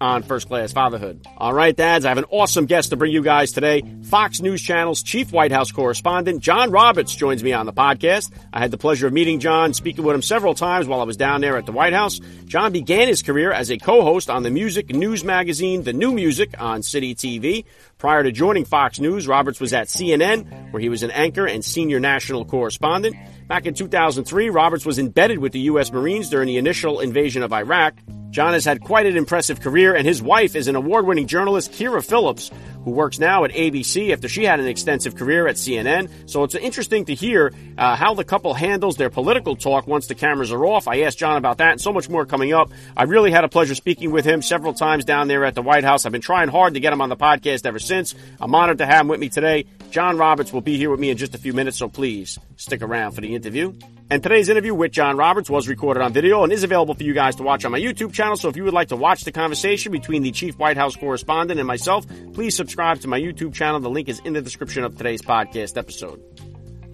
on First Class Fatherhood. All right, dads, I have an awesome guest to bring you guys today. Fox News Channel's chief White House correspondent, John Roberts, joins me on the podcast. I had the pleasure of meeting John, speaking with him several times while I was down there at the White House. John began his career as a co-host on the music news magazine The New Music on City TV. Prior to joining Fox News, Roberts was at CNN, where he was an anchor and senior national correspondent. Back in 2003, Roberts was embedded with the U.S. Marines during the initial invasion of Iraq. John has had quite an impressive career, and his wife is an award winning journalist, Kyra Phillips, who works now at ABC after she had an extensive career at CNN. So it's interesting to hear uh, how the couple handles their political talk once the cameras are off. I asked John about that and so much more coming up. I really had a pleasure speaking with him several times down there at the White House. I've been trying hard to get him on the podcast ever since. I'm honored to have him with me today. John Roberts will be here with me in just a few minutes, so please stick around for the interview. And today's interview with John Roberts was recorded on video and is available for you guys to watch on my YouTube channel. So if you would like to watch the conversation between the chief White House correspondent and myself, please subscribe to my YouTube channel. The link is in the description of today's podcast episode.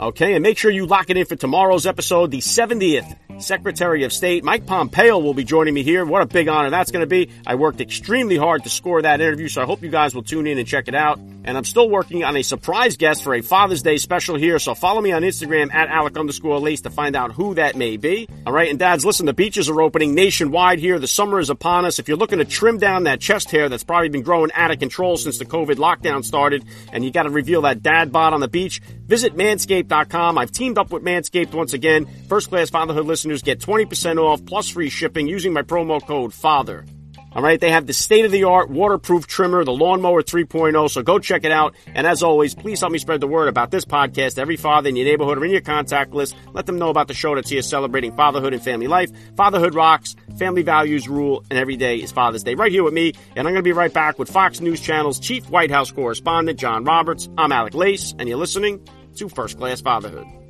Okay, and make sure you lock it in for tomorrow's episode, the 70th Secretary of State Mike Pompeo will be joining me here. What a big honor that's going to be. I worked extremely hard to score that interview, so I hope you guys will tune in and check it out. And I'm still working on a surprise guest for a Father's Day special here, so follow me on Instagram at Alec underscore Lace to find out who that may be. All right, and dads, listen, the beaches are opening nationwide here. The summer is upon us. If you're looking to trim down that chest hair that's probably been growing out of control since the COVID lockdown started, and you got to reveal that dad bod on the beach, visit manscaped.com. I've teamed up with Manscaped once again. First class fatherhood listeners get 20% off plus free shipping using my promo code FATHER. All right, they have the state of the art waterproof trimmer, the Lawnmower 3.0. So go check it out. And as always, please help me spread the word about this podcast. Every father in your neighborhood or in your contact list, let them know about the show that's here celebrating fatherhood and family life. Fatherhood rocks, family values rule, and every day is Father's Day. Right here with me, and I'm going to be right back with Fox News Channel's chief White House correspondent, John Roberts. I'm Alec Lace, and you're listening to First Class Fatherhood.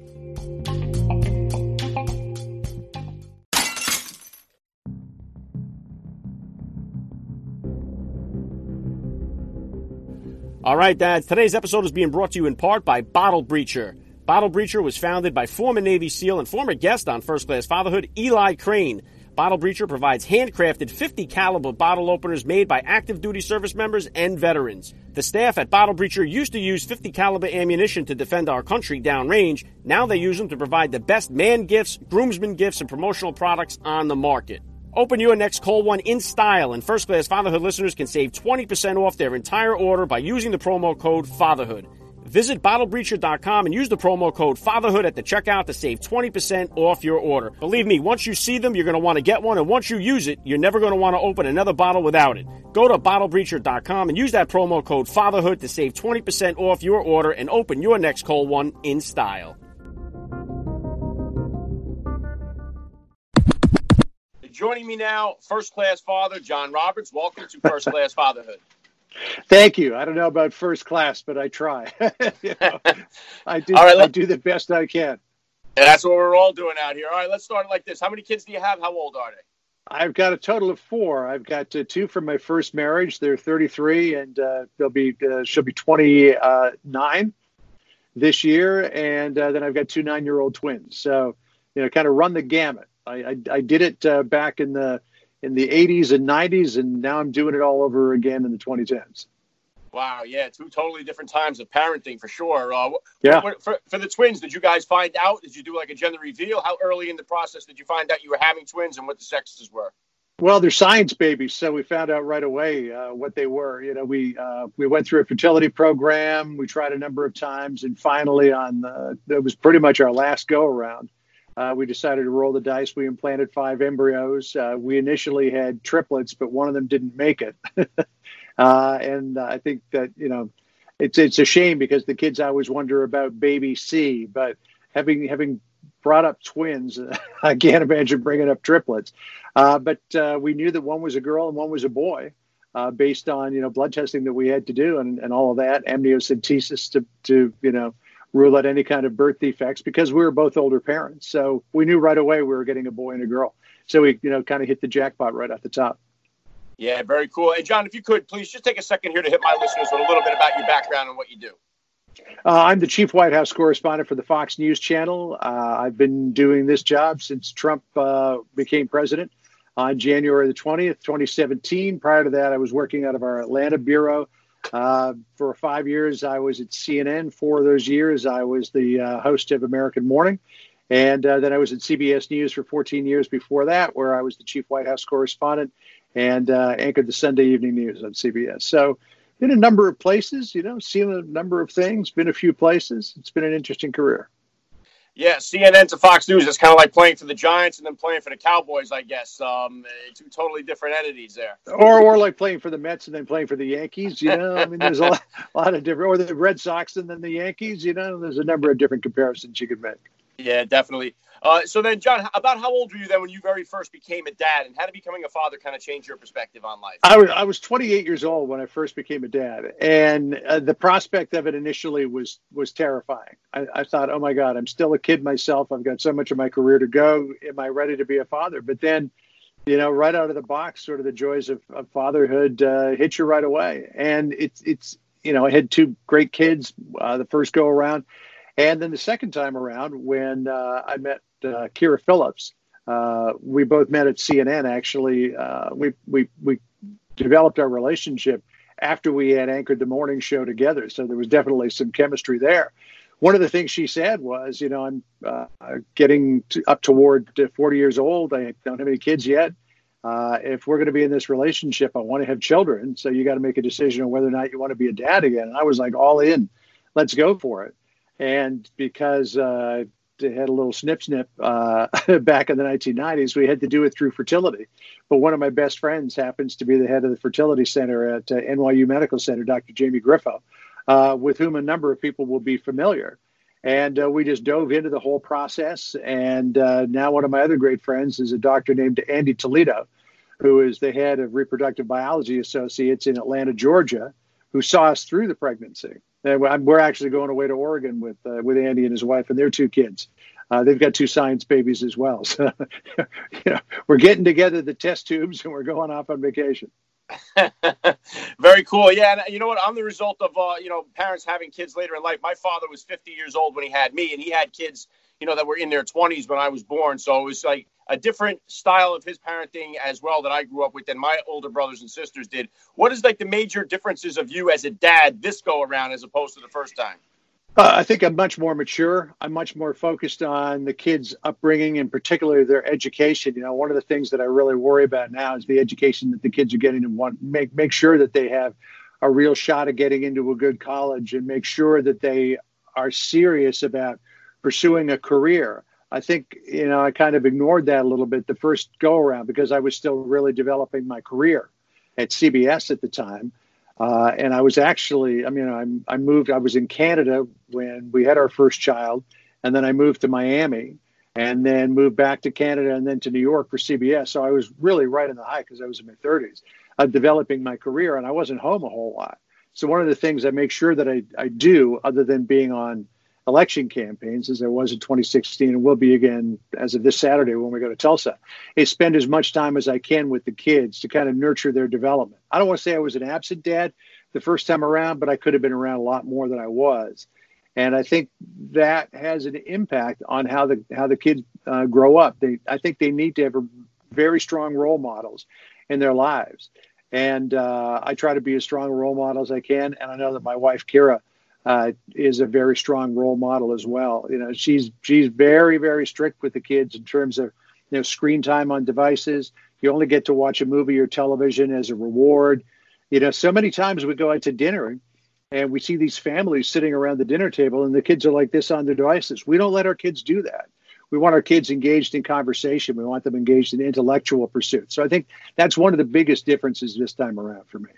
All right, dads. Today's episode is being brought to you in part by Bottle Breacher. Bottle Breacher was founded by former Navy SEAL and former guest on First Class Fatherhood, Eli Crane. Bottle Breacher provides handcrafted 50 caliber bottle openers made by active duty service members and veterans. The staff at Bottle Breacher used to use 50 caliber ammunition to defend our country downrange. Now they use them to provide the best man gifts, groomsmen gifts, and promotional products on the market. Open your next Cole One in style, and first class fatherhood listeners can save 20% off their entire order by using the promo code FATHERHOOD. Visit bottlebreacher.com and use the promo code FATHERHOOD at the checkout to save 20% off your order. Believe me, once you see them, you're going to want to get one, and once you use it, you're never going to want to open another bottle without it. Go to bottlebreacher.com and use that promo code FATHERHOOD to save 20% off your order and open your next Cole One in style. Joining me now, first class father John Roberts. Welcome to First Class Fatherhood. Thank you. I don't know about first class, but I try. you know, I do. All right, I do the best I can. And that's what we're all doing out here. All right, let's start like this. How many kids do you have? How old are they? I've got a total of four. I've got uh, two from my first marriage. They're 33, and uh, they'll be uh, she'll be 29 this year, and uh, then I've got two nine-year-old twins. So, you know, kind of run the gamut. I I, I did it uh, back in the in the 80s and 90s, and now I'm doing it all over again in the 2010s. Wow, yeah, two totally different times of parenting for sure. Uh, Yeah. For, for the twins, did you guys find out? Did you do like a gender reveal? How early in the process did you find out you were having twins and what the sexes were? Well, they're science babies, so we found out right away uh, what they were. You know, we uh, we went through a fertility program. We tried a number of times, and finally, on the, that was pretty much our last go around. Uh, we decided to roll the dice. We implanted five embryos. Uh, we initially had triplets, but one of them didn't make it. uh, and I think that you know, it's it's a shame because the kids always wonder about baby C, but having having brought up twins, I can't imagine bringing up triplets. Uh, but uh, we knew that one was a girl and one was a boy. uh, based on you know blood testing that we had to do and, and all of that amniocentesis to to you know rule out any kind of birth defects because we were both older parents. So we knew right away we were getting a boy and a girl. So we you know kind of hit the jackpot right at the top. Yeah, very cool. And John, if you could please just take a second here to hit my listeners with a little bit about your background and what you do. Uh, I'm the chief White House correspondent for the Fox News Channel. Uh, I've been doing this job since Trump uh, became president on January the 20th, 2017. Prior to that, I was working out of our Atlanta bureau. Uh, for five years, I was at CNN. Four of those years, I was the uh, host of American Morning. And uh, then I was at CBS News for 14 years before that, where I was the chief White House correspondent and anchored the Sunday evening news on CBS. So, been a number of places, you know, seen a number of things, been a few places. It's been an interesting career. Yeah, CNN to Fox News is kind of like playing for the Giants and then playing for the Cowboys, I guess. Um, two totally different entities there. Or, or like playing for the Mets and then playing for the Yankees. You know, I mean, there's a lot, a lot of different. Or the Red Sox and then the Yankees. You know, there's a number of different comparisons you could make. Yeah, definitely. Uh, so then, John, about how old were you then when you very first became a dad, and how did becoming a father kind of change your perspective on life? I was I was 28 years old when I first became a dad, and uh, the prospect of it initially was was terrifying. I, I, thought, oh my God, I'm still a kid myself. I've got so much of my career to go. Am I ready to be a father? But then, you know, right out of the box, sort of the joys of, of fatherhood uh, hit you right away, and it's it's you know, I had two great kids uh, the first go around. And then the second time around, when uh, I met uh, Kyra Phillips. Uh, we both met at CNN. Actually, uh, we we we developed our relationship after we had anchored the morning show together. So there was definitely some chemistry there. One of the things she said was, you know, I'm uh, getting to, up toward 40 years old. I don't have any kids yet. Uh, if we're going to be in this relationship, I want to have children. So you got to make a decision on whether or not you want to be a dad again. And I was like, all in, let's go for it. And because uh, had a little snip snip uh, back in the 1990s. We had to do it through fertility. But one of my best friends happens to be the head of the fertility center at uh, NYU Medical Center, Dr. Jamie Grifo, uh, with whom a number of people will be familiar. And uh, we just dove into the whole process. And uh, now one of my other great friends is a doctor named Andy Toledo, who is the head of reproductive biology associates in Atlanta, Georgia, who saw us through the pregnancy. We're actually going away to Oregon with uh, with Andy and his wife and their two kids. Uh, they've got two science babies as well. So, you know, we're getting together the test tubes and we're going off on vacation. Very cool. Yeah, and you know what? I'm the result of uh, you know parents having kids later in life. My father was 50 years old when he had me, and he had kids you know that were in their 20s when I was born. So it was like a different style of his parenting as well that I grew up with than my older brothers and sisters did. What is like the major differences of you as a dad this go around as opposed to the first time? Uh, I think I'm much more mature. I'm much more focused on the kids' upbringing and particularly their education. You know, one of the things that I really worry about now is the education that the kids are getting and want make make sure that they have a real shot at getting into a good college and make sure that they are serious about pursuing a career. I think, you know, I kind of ignored that a little bit the first go around because I was still really developing my career at CBS at the time. Uh, and I was actually, I mean, I'm, I moved, I was in Canada when we had our first child, and then I moved to Miami and then moved back to Canada and then to New York for CBS. So I was really right in the high because I was in my 30s, uh, developing my career, and I wasn't home a whole lot. So one of the things I make sure that I, I do, other than being on election campaigns as there was in 2016 and will be again as of this Saturday when we go to Tulsa, is spend as much time as I can with the kids to kind of nurture their development. I don't want to say I was an absent dad the first time around, but I could have been around a lot more than I was. And I think that has an impact on how the how the kids uh, grow up. They, I think they need to have a, very strong role models in their lives. And uh, I try to be as strong a role model as I can. And I know that my wife, Kyra, uh, is a very strong role model as well. You know, she's she's very very strict with the kids in terms of you know screen time on devices. You only get to watch a movie or television as a reward. You know, so many times we go out to dinner and we see these families sitting around the dinner table and the kids are like this on their devices. We don't let our kids do that. We want our kids engaged in conversation. We want them engaged in intellectual pursuits. So I think that's one of the biggest differences this time around for me.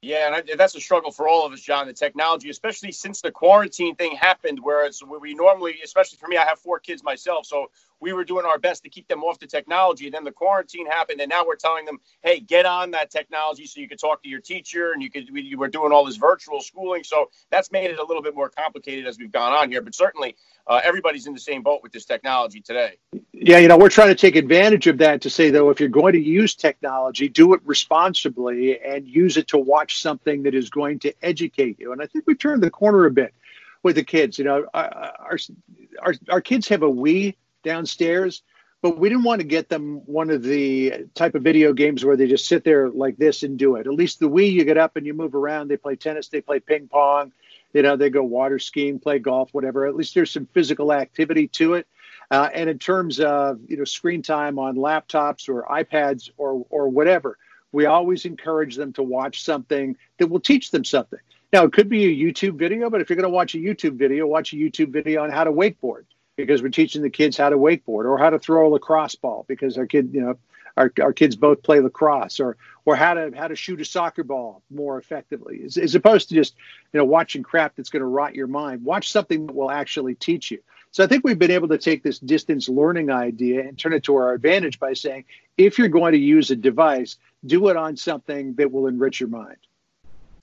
Yeah, and I, that's a struggle for all of us, John. The technology, especially since the quarantine thing happened, whereas we normally, especially for me, I have four kids myself, so we were doing our best to keep them off the technology. And then the quarantine happened, and now we're telling them, "Hey, get on that technology so you could talk to your teacher, and you could." We were doing all this virtual schooling, so that's made it a little bit more complicated as we've gone on here. But certainly, uh, everybody's in the same boat with this technology today. Yeah, you know, we're trying to take advantage of that to say though, if you're going to use technology, do it responsibly and use it to watch something that is going to educate you. And I think we turned the corner a bit with the kids. You know, our our our kids have a Wii downstairs, but we didn't want to get them one of the type of video games where they just sit there like this and do it. At least the Wii, you get up and you move around. They play tennis, they play ping pong, you know, they go water skiing, play golf, whatever. At least there's some physical activity to it. Uh, and in terms of you know screen time on laptops or iPads or or whatever, we always encourage them to watch something that will teach them something. Now it could be a YouTube video, but if you're going to watch a YouTube video, watch a YouTube video on how to wakeboard because we're teaching the kids how to wakeboard or how to throw a lacrosse ball because our kid, you know, our, our kids both play lacrosse or or how to how to shoot a soccer ball more effectively. As, as opposed to just you know watching crap that's going to rot your mind. Watch something that will actually teach you. So i think we've been able to take this distance learning idea and turn it to our advantage by saying if you're going to use a device do it on something that will enrich your mind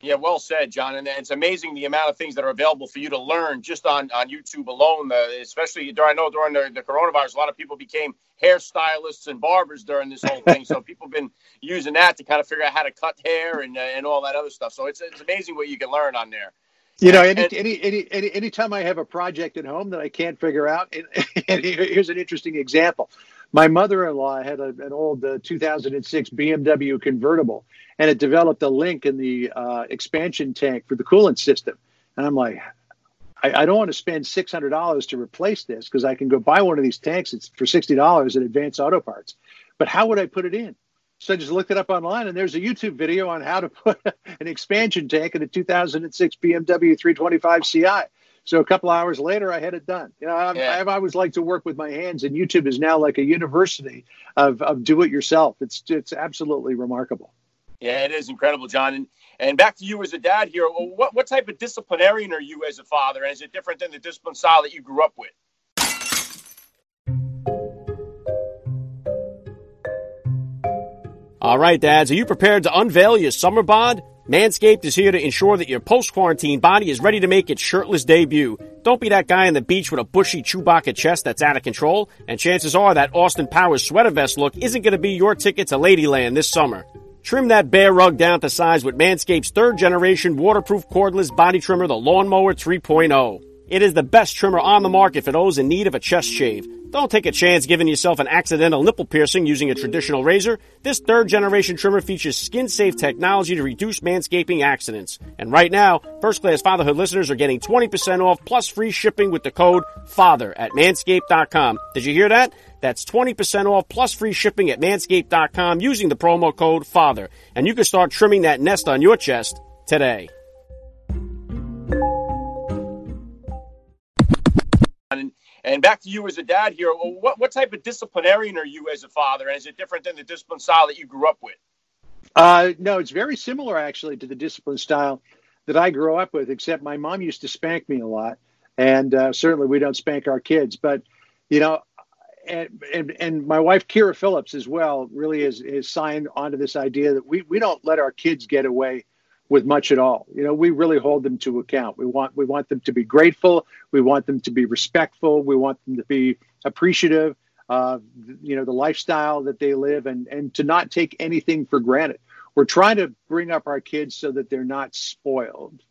yeah, well said, John. And it's amazing the amount of things that are available for you to learn just on, on YouTube alone. Uh, especially during, I know during the, the coronavirus, a lot of people became hairstylists and barbers during this whole thing. so people have been using that to kind of figure out how to cut hair and, uh, and all that other stuff. So it's, it's amazing what you can learn on there. You know, any, and, any, any, any, anytime I have a project at home that I can't figure out, and, and here's an interesting example. My mother-in-law had a, an old uh, 2006 BMW convertible, and it developed a link in the uh, expansion tank for the coolant system. And I'm like, I, I don't want to spend $600 to replace this because I can go buy one of these tanks it's for $60 at Advance Auto Parts. But how would I put it in? So I just looked it up online, and there's a YouTube video on how to put an expansion tank in a 2006 BMW 325 Ci. So a couple hours later, I had it done. You know, I've, yeah. I've, always liked to work with my hands, and YouTube is now like a university of, of do it yourself. It's it's absolutely remarkable. Yeah, it is incredible, John. And and back to you as a dad here. What what type of disciplinarian are you as a father? And is it different than the discipline style that you grew up with? All right, dads, are you prepared to unveil your summer bod? Manscaped is here to ensure that your post-quarantine body is ready to make its shirtless debut. Don't be that guy on the beach with a bushy Chewbacca chest that's out of control, and chances are that Austin Powers sweater vest look isn't going to be your ticket to Ladyland this summer. Trim that bear rug down to size with Manscaped's third generation waterproof cordless body trimmer, the Lawnmower 3.0. It is the best trimmer on the market for those in need of a chest shave. Don't take a chance giving yourself an accidental nipple piercing using a traditional razor. This third generation trimmer features skin safe technology to reduce manscaping accidents. And right now, first class fatherhood listeners are getting 20% off plus free shipping with the code FATHER at manscaped.com. Did you hear that? That's 20% off plus free shipping at manscaped.com using the promo code FATHER. And you can start trimming that nest on your chest today. And back to you as a dad here. What, what type of disciplinarian are you as a father? And is it different than the discipline style that you grew up with? Uh, no, it's very similar actually to the discipline style that I grew up with, except my mom used to spank me a lot. And uh, certainly we don't spank our kids. But, you know, and, and, and my wife, Kyra Phillips, as well, really is, is signed onto this idea that we, we don't let our kids get away with much at all. You know, we really hold them to account. We want we want them to be grateful. We want them to be respectful. We want them to be appreciative of you know the lifestyle that they live and and to not take anything for granted. We're trying to bring up our kids so that they're not spoiled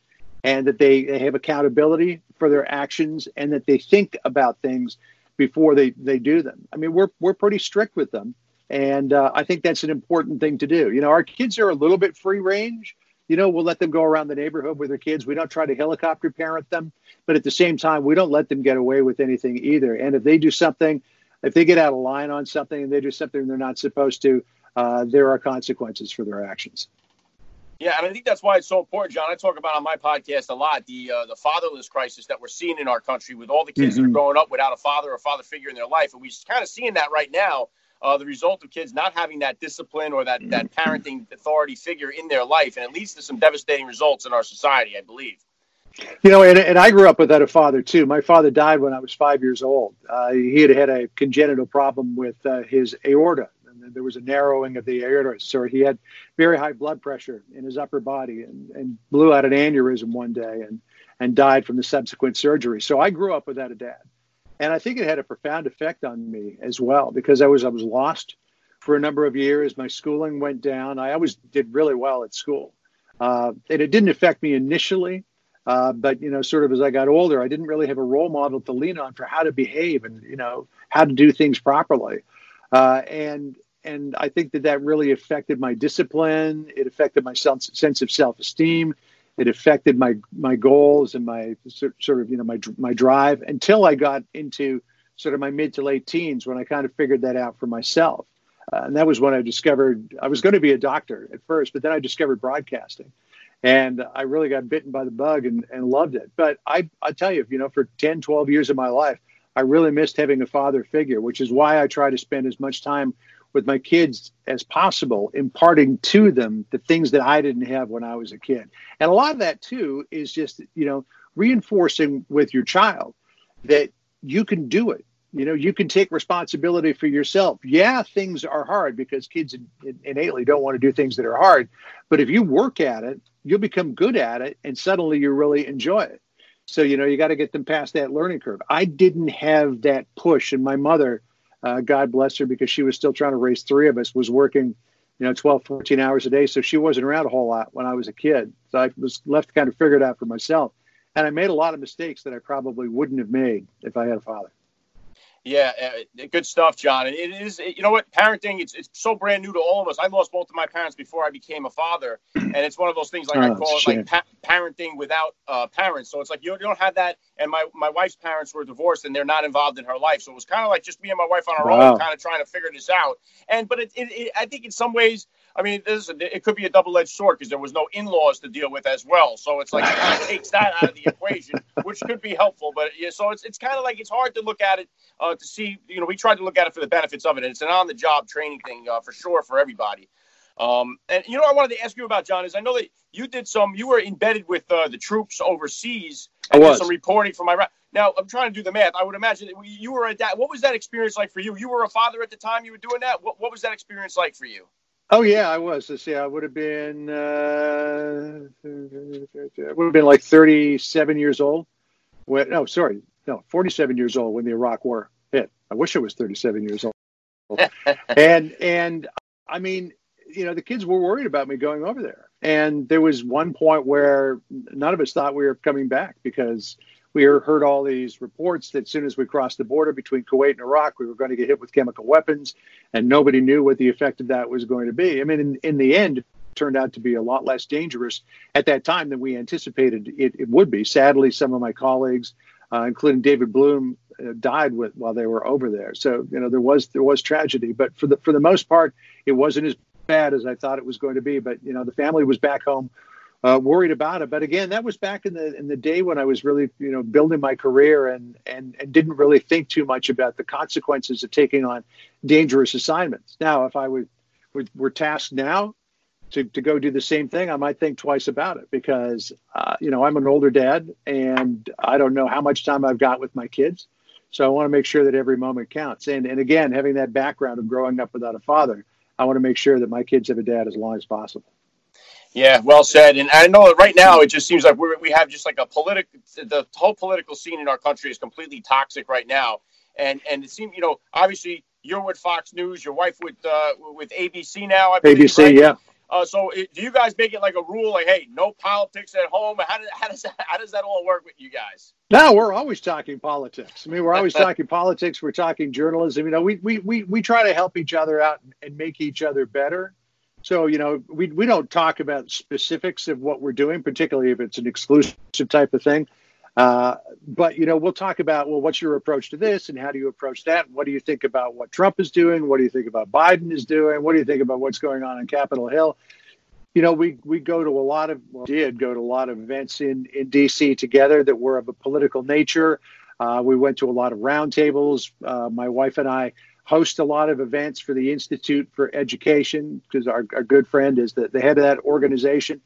and that they, they have accountability for their actions and that they think about things before they, they do them. I mean, we're, we're pretty strict with them. And uh, I think that's an important thing to do. You know, our kids are a little bit free range, you know, we'll let them go around the neighborhood with their kids. We don't try to helicopter parent them, but at the same time, we don't let them get away with anything either. And if they do something, if they get out of line on something and they do something they're not supposed to, uh, there are consequences for their actions. Yeah, and I think that's why it's so important, John. I talk about on my podcast a lot the uh, the fatherless crisis that we're seeing in our country with all the kids mm-hmm. that are mm-hmm. growing up without a father or father figure in their life, and we're kind of seeing that right now uh, the result of kids not having that discipline or that that parenting authority figure in their life, and it leads to some devastating results in our society. I believe. You know, and, and I grew up without a father too. My father died when I was five years old. Uh, he had had a congenital problem with uh, his aorta. And there was a narrowing of the aorta, so he had very high blood pressure in his upper body, and, and blew out an aneurysm one day, and and died from the subsequent surgery. So I grew up without a dad, and I think it had a profound effect on me as well because I was I was lost for a number of years. My schooling went down. I always did really well at school, uh, and it didn't affect me initially uh, but you know, sort of as I got older, I didn't really have a role model to lean on for how to behave and you know how to do things properly. Uh, and and I think that that really affected my discipline. It affected my self, sense of self esteem. It affected my my goals and my sort of you know my my drive until I got into sort of my mid to late teens when I kind of figured that out for myself. Uh, and that was when I discovered I was going to be a doctor at first, but then I discovered broadcasting and I really got bitten by the bug and, and loved it. But I, I tell you, you know, for 10, 12 years of my life, I really missed having a father figure, which is why I try to spend as much time with my kids as possible, imparting to them the things that I didn't have when I was a kid. And a lot of that, too, is just, you know, reinforcing with your child that you can do it. You know, you can take responsibility for yourself. Yeah, things are hard because kids innately don't want to do things that are hard. But if you work at it you'll become good at it and suddenly you really enjoy it. So, you know, you got to get them past that learning curve. I didn't have that push. And my mother, uh, God bless her, because she was still trying to raise three of us, was working, you know, 12, 14 hours a day. So she wasn't around a whole lot when I was a kid. So I was left to kind of figure it out for myself. And I made a lot of mistakes that I probably wouldn't have made if I had a father. Yeah, uh, good stuff, John. And it is, you know what, parenting, it's, it's so brand new to all of us. I lost both of my parents before I became a father. And it's one of those things, like oh, I call it like pa- parenting without uh, parents. So it's like you, you don't have that. And my, my wife's parents were divorced and they're not involved in her life. So it was kind of like just me and my wife on our wow. own, kind of trying to figure this out. And, but it, it, it, I think in some ways, I mean, this it could be a double edged sword because there was no in laws to deal with as well. So it's like it kind of takes that out of the equation, which could be helpful. But yeah, so it's, it's kind of like it's hard to look at it uh, to see, you know, we tried to look at it for the benefits of it. And it's an on the job training thing uh, for sure for everybody. Um, and you know, I wanted to ask you about John is I know that you did some, you were embedded with uh, the troops overseas. And I was. some reporting from Iraq. Now I'm trying to do the math. I would imagine that you were a dad. What was that experience like for you? You were a father at the time you were doing that. What, what was that experience like for you? Oh yeah, I was. Let's see, I would have been uh, would have been like 37 years old. When, no, sorry, no, 47 years old when the Iraq War hit. I wish I was 37 years old. and and I mean, you know, the kids were worried about me going over there. And there was one point where none of us thought we were coming back because we heard all these reports that as soon as we crossed the border between Kuwait and Iraq, we were going to get hit with chemical weapons, and nobody knew what the effect of that was going to be. I mean, in, in the end, it turned out to be a lot less dangerous at that time than we anticipated it, it would be. Sadly, some of my colleagues, uh, including David Bloom, uh, died with while they were over there. So you know there was there was tragedy, but for the for the most part, it wasn't as bad as I thought it was going to be. But you know the family was back home uh, worried about it. But again, that was back in the in the day when I was really you know building my career and and and didn't really think too much about the consequences of taking on dangerous assignments. Now, if I would were, were tasked now to, to go do the same thing, I might think twice about it because uh, you know I'm an older dad and I don't know how much time I've got with my kids. So I want to make sure that every moment counts. And and again, having that background of growing up without a father, I want to make sure that my kids have a dad as long as possible. Yeah, well said. And I know that right now it just seems like we we have just like a political, the whole political scene in our country is completely toxic right now. And and it seems, you know, obviously you're with Fox News, your wife with uh, with ABC now. I believe, ABC, right? yeah. Uh, so do you guys make it like a rule, like, hey, no politics at home? How does how does that, how does that all work with you guys? No, we're always talking politics. I mean, we're always talking politics. We're talking journalism. You know, we we we we try to help each other out and make each other better. So, you know, we, we don't talk about specifics of what we're doing, particularly if it's an exclusive type of thing. Uh, but, you know, we'll talk about, well, what's your approach to this and how do you approach that? What do you think about what Trump is doing? What do you think about Biden is doing? What do you think about what's going on in Capitol Hill? You know, we, we go to a lot of, well, did go to a lot of events in, in DC together that were of a political nature. Uh, we went to a lot of roundtables. Uh, my wife and I host a lot of events for the Institute for Education because our, our good friend is the, the head of that organization.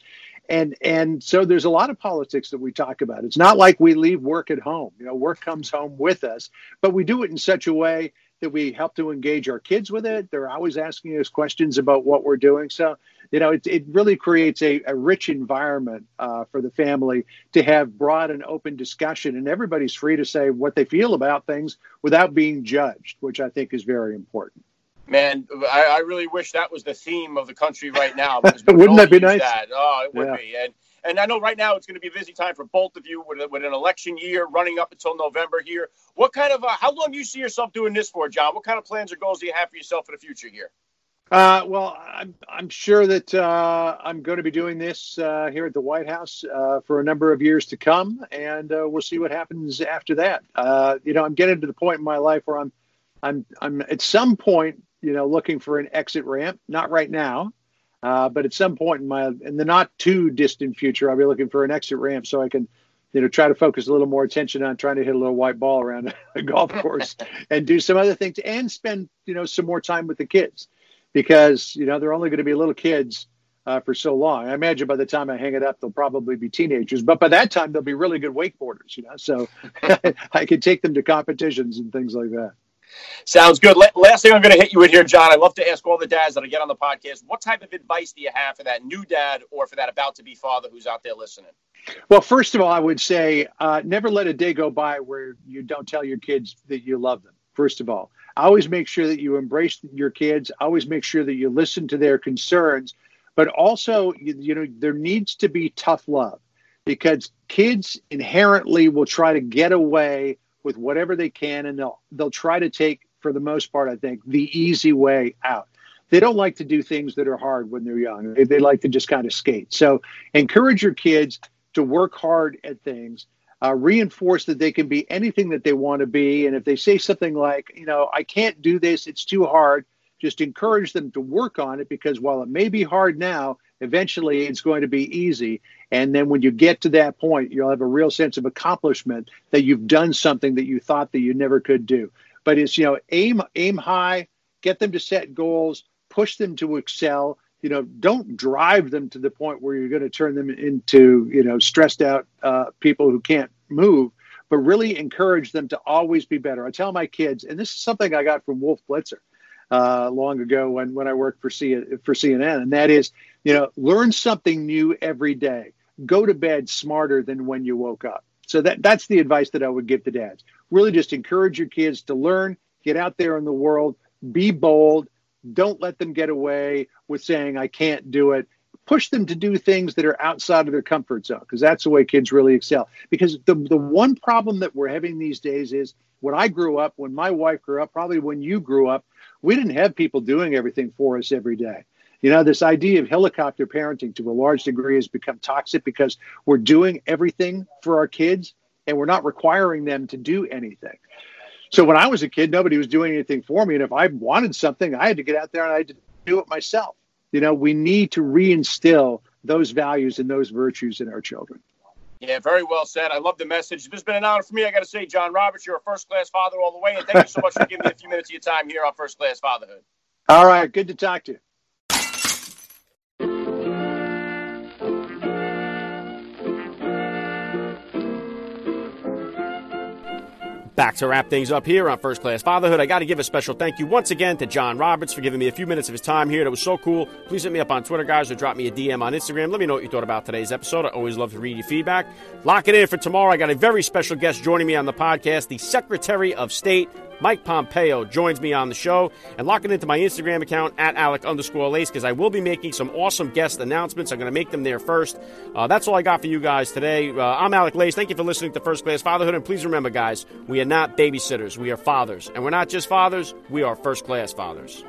And and so there's a lot of politics that we talk about. It's not like we leave work at home. You know, work comes home with us, but we do it in such a way that we help to engage our kids with it. They're always asking us questions about what we're doing. So, you know, it, it really creates a, a rich environment uh, for the family to have broad and open discussion, and everybody's free to say what they feel about things without being judged, which I think is very important. Man, I, I really wish that was the theme of the country right now. Wouldn't that be nice? That. Oh, it would yeah. be. And and I know right now it's going to be a busy time for both of you with, with an election year running up until November here. What kind of, uh, how long do you see yourself doing this for, John? What kind of plans or goals do you have for yourself for the future here? Uh, well, I'm, I'm sure that uh, I'm going to be doing this uh, here at the White House uh, for a number of years to come, and uh, we'll see what happens after that. Uh, you know, I'm getting to the point in my life where I'm, I'm, I'm at some point, you know, looking for an exit ramp. Not right now, uh, but at some point in my in the not too distant future, I'll be looking for an exit ramp so I can, you know, try to focus a little more attention on trying to hit a little white ball around a golf course and do some other things and spend you know some more time with the kids because you know they're only going to be little kids uh, for so long. I imagine by the time I hang it up, they'll probably be teenagers, but by that time they'll be really good wakeboarders. You know, so I could take them to competitions and things like that. Sounds good. Last thing I'm going to hit you with here, John. I love to ask all the dads that I get on the podcast, what type of advice do you have for that new dad or for that about to be father who's out there listening? Well, first of all, I would say uh, never let a day go by where you don't tell your kids that you love them. First of all, always make sure that you embrace your kids. Always make sure that you listen to their concerns, but also, you, you know, there needs to be tough love because kids inherently will try to get away with whatever they can, and they'll they'll try to take, for the most part, I think, the easy way out. They don't like to do things that are hard when they're young. They, they like to just kind of skate. So encourage your kids to work hard at things. Uh, reinforce that they can be anything that they want to be. And if they say something like, you know, I can't do this, it's too hard, just encourage them to work on it because while it may be hard now, eventually it's going to be easy. And then when you get to that point, you'll have a real sense of accomplishment that you've done something that you thought that you never could do. But it's, you know, aim, aim high, get them to set goals, push them to excel. You know, don't drive them to the point where you're going to turn them into, you know, stressed out uh, people who can't move, but really encourage them to always be better. I tell my kids, and this is something I got from Wolf Blitzer uh, long ago when, when I worked for, C- for CNN, and that is, you know, learn something new every day go to bed smarter than when you woke up. So that that's the advice that I would give to dads. Really just encourage your kids to learn, get out there in the world, be bold, don't let them get away with saying I can't do it. Push them to do things that are outside of their comfort zone because that's the way kids really excel. Because the the one problem that we're having these days is when I grew up, when my wife grew up, probably when you grew up, we didn't have people doing everything for us every day. You know, this idea of helicopter parenting to a large degree has become toxic because we're doing everything for our kids and we're not requiring them to do anything. So when I was a kid, nobody was doing anything for me. And if I wanted something, I had to get out there and I had to do it myself. You know, we need to reinstill those values and those virtues in our children. Yeah, very well said. I love the message. This has been an honor for me. I got to say, John Roberts, you're a first class father all the way. And thank you so much for giving me a few minutes of your time here on First Class Fatherhood. All right. Good to talk to you. Back to wrap things up here on First Class Fatherhood. I got to give a special thank you once again to John Roberts for giving me a few minutes of his time here. That was so cool. Please hit me up on Twitter, guys, or drop me a DM on Instagram. Let me know what you thought about today's episode. I always love to read your feedback. Lock it in for tomorrow. I got a very special guest joining me on the podcast, the Secretary of State Mike Pompeo joins me on the show and locking into my Instagram account at Alec underscore Lace because I will be making some awesome guest announcements. I'm going to make them there first. Uh, that's all I got for you guys today. Uh, I'm Alec Lace. Thank you for listening to First Class Fatherhood. And please remember, guys, we are not babysitters. We are fathers. And we're not just fathers, we are first class fathers.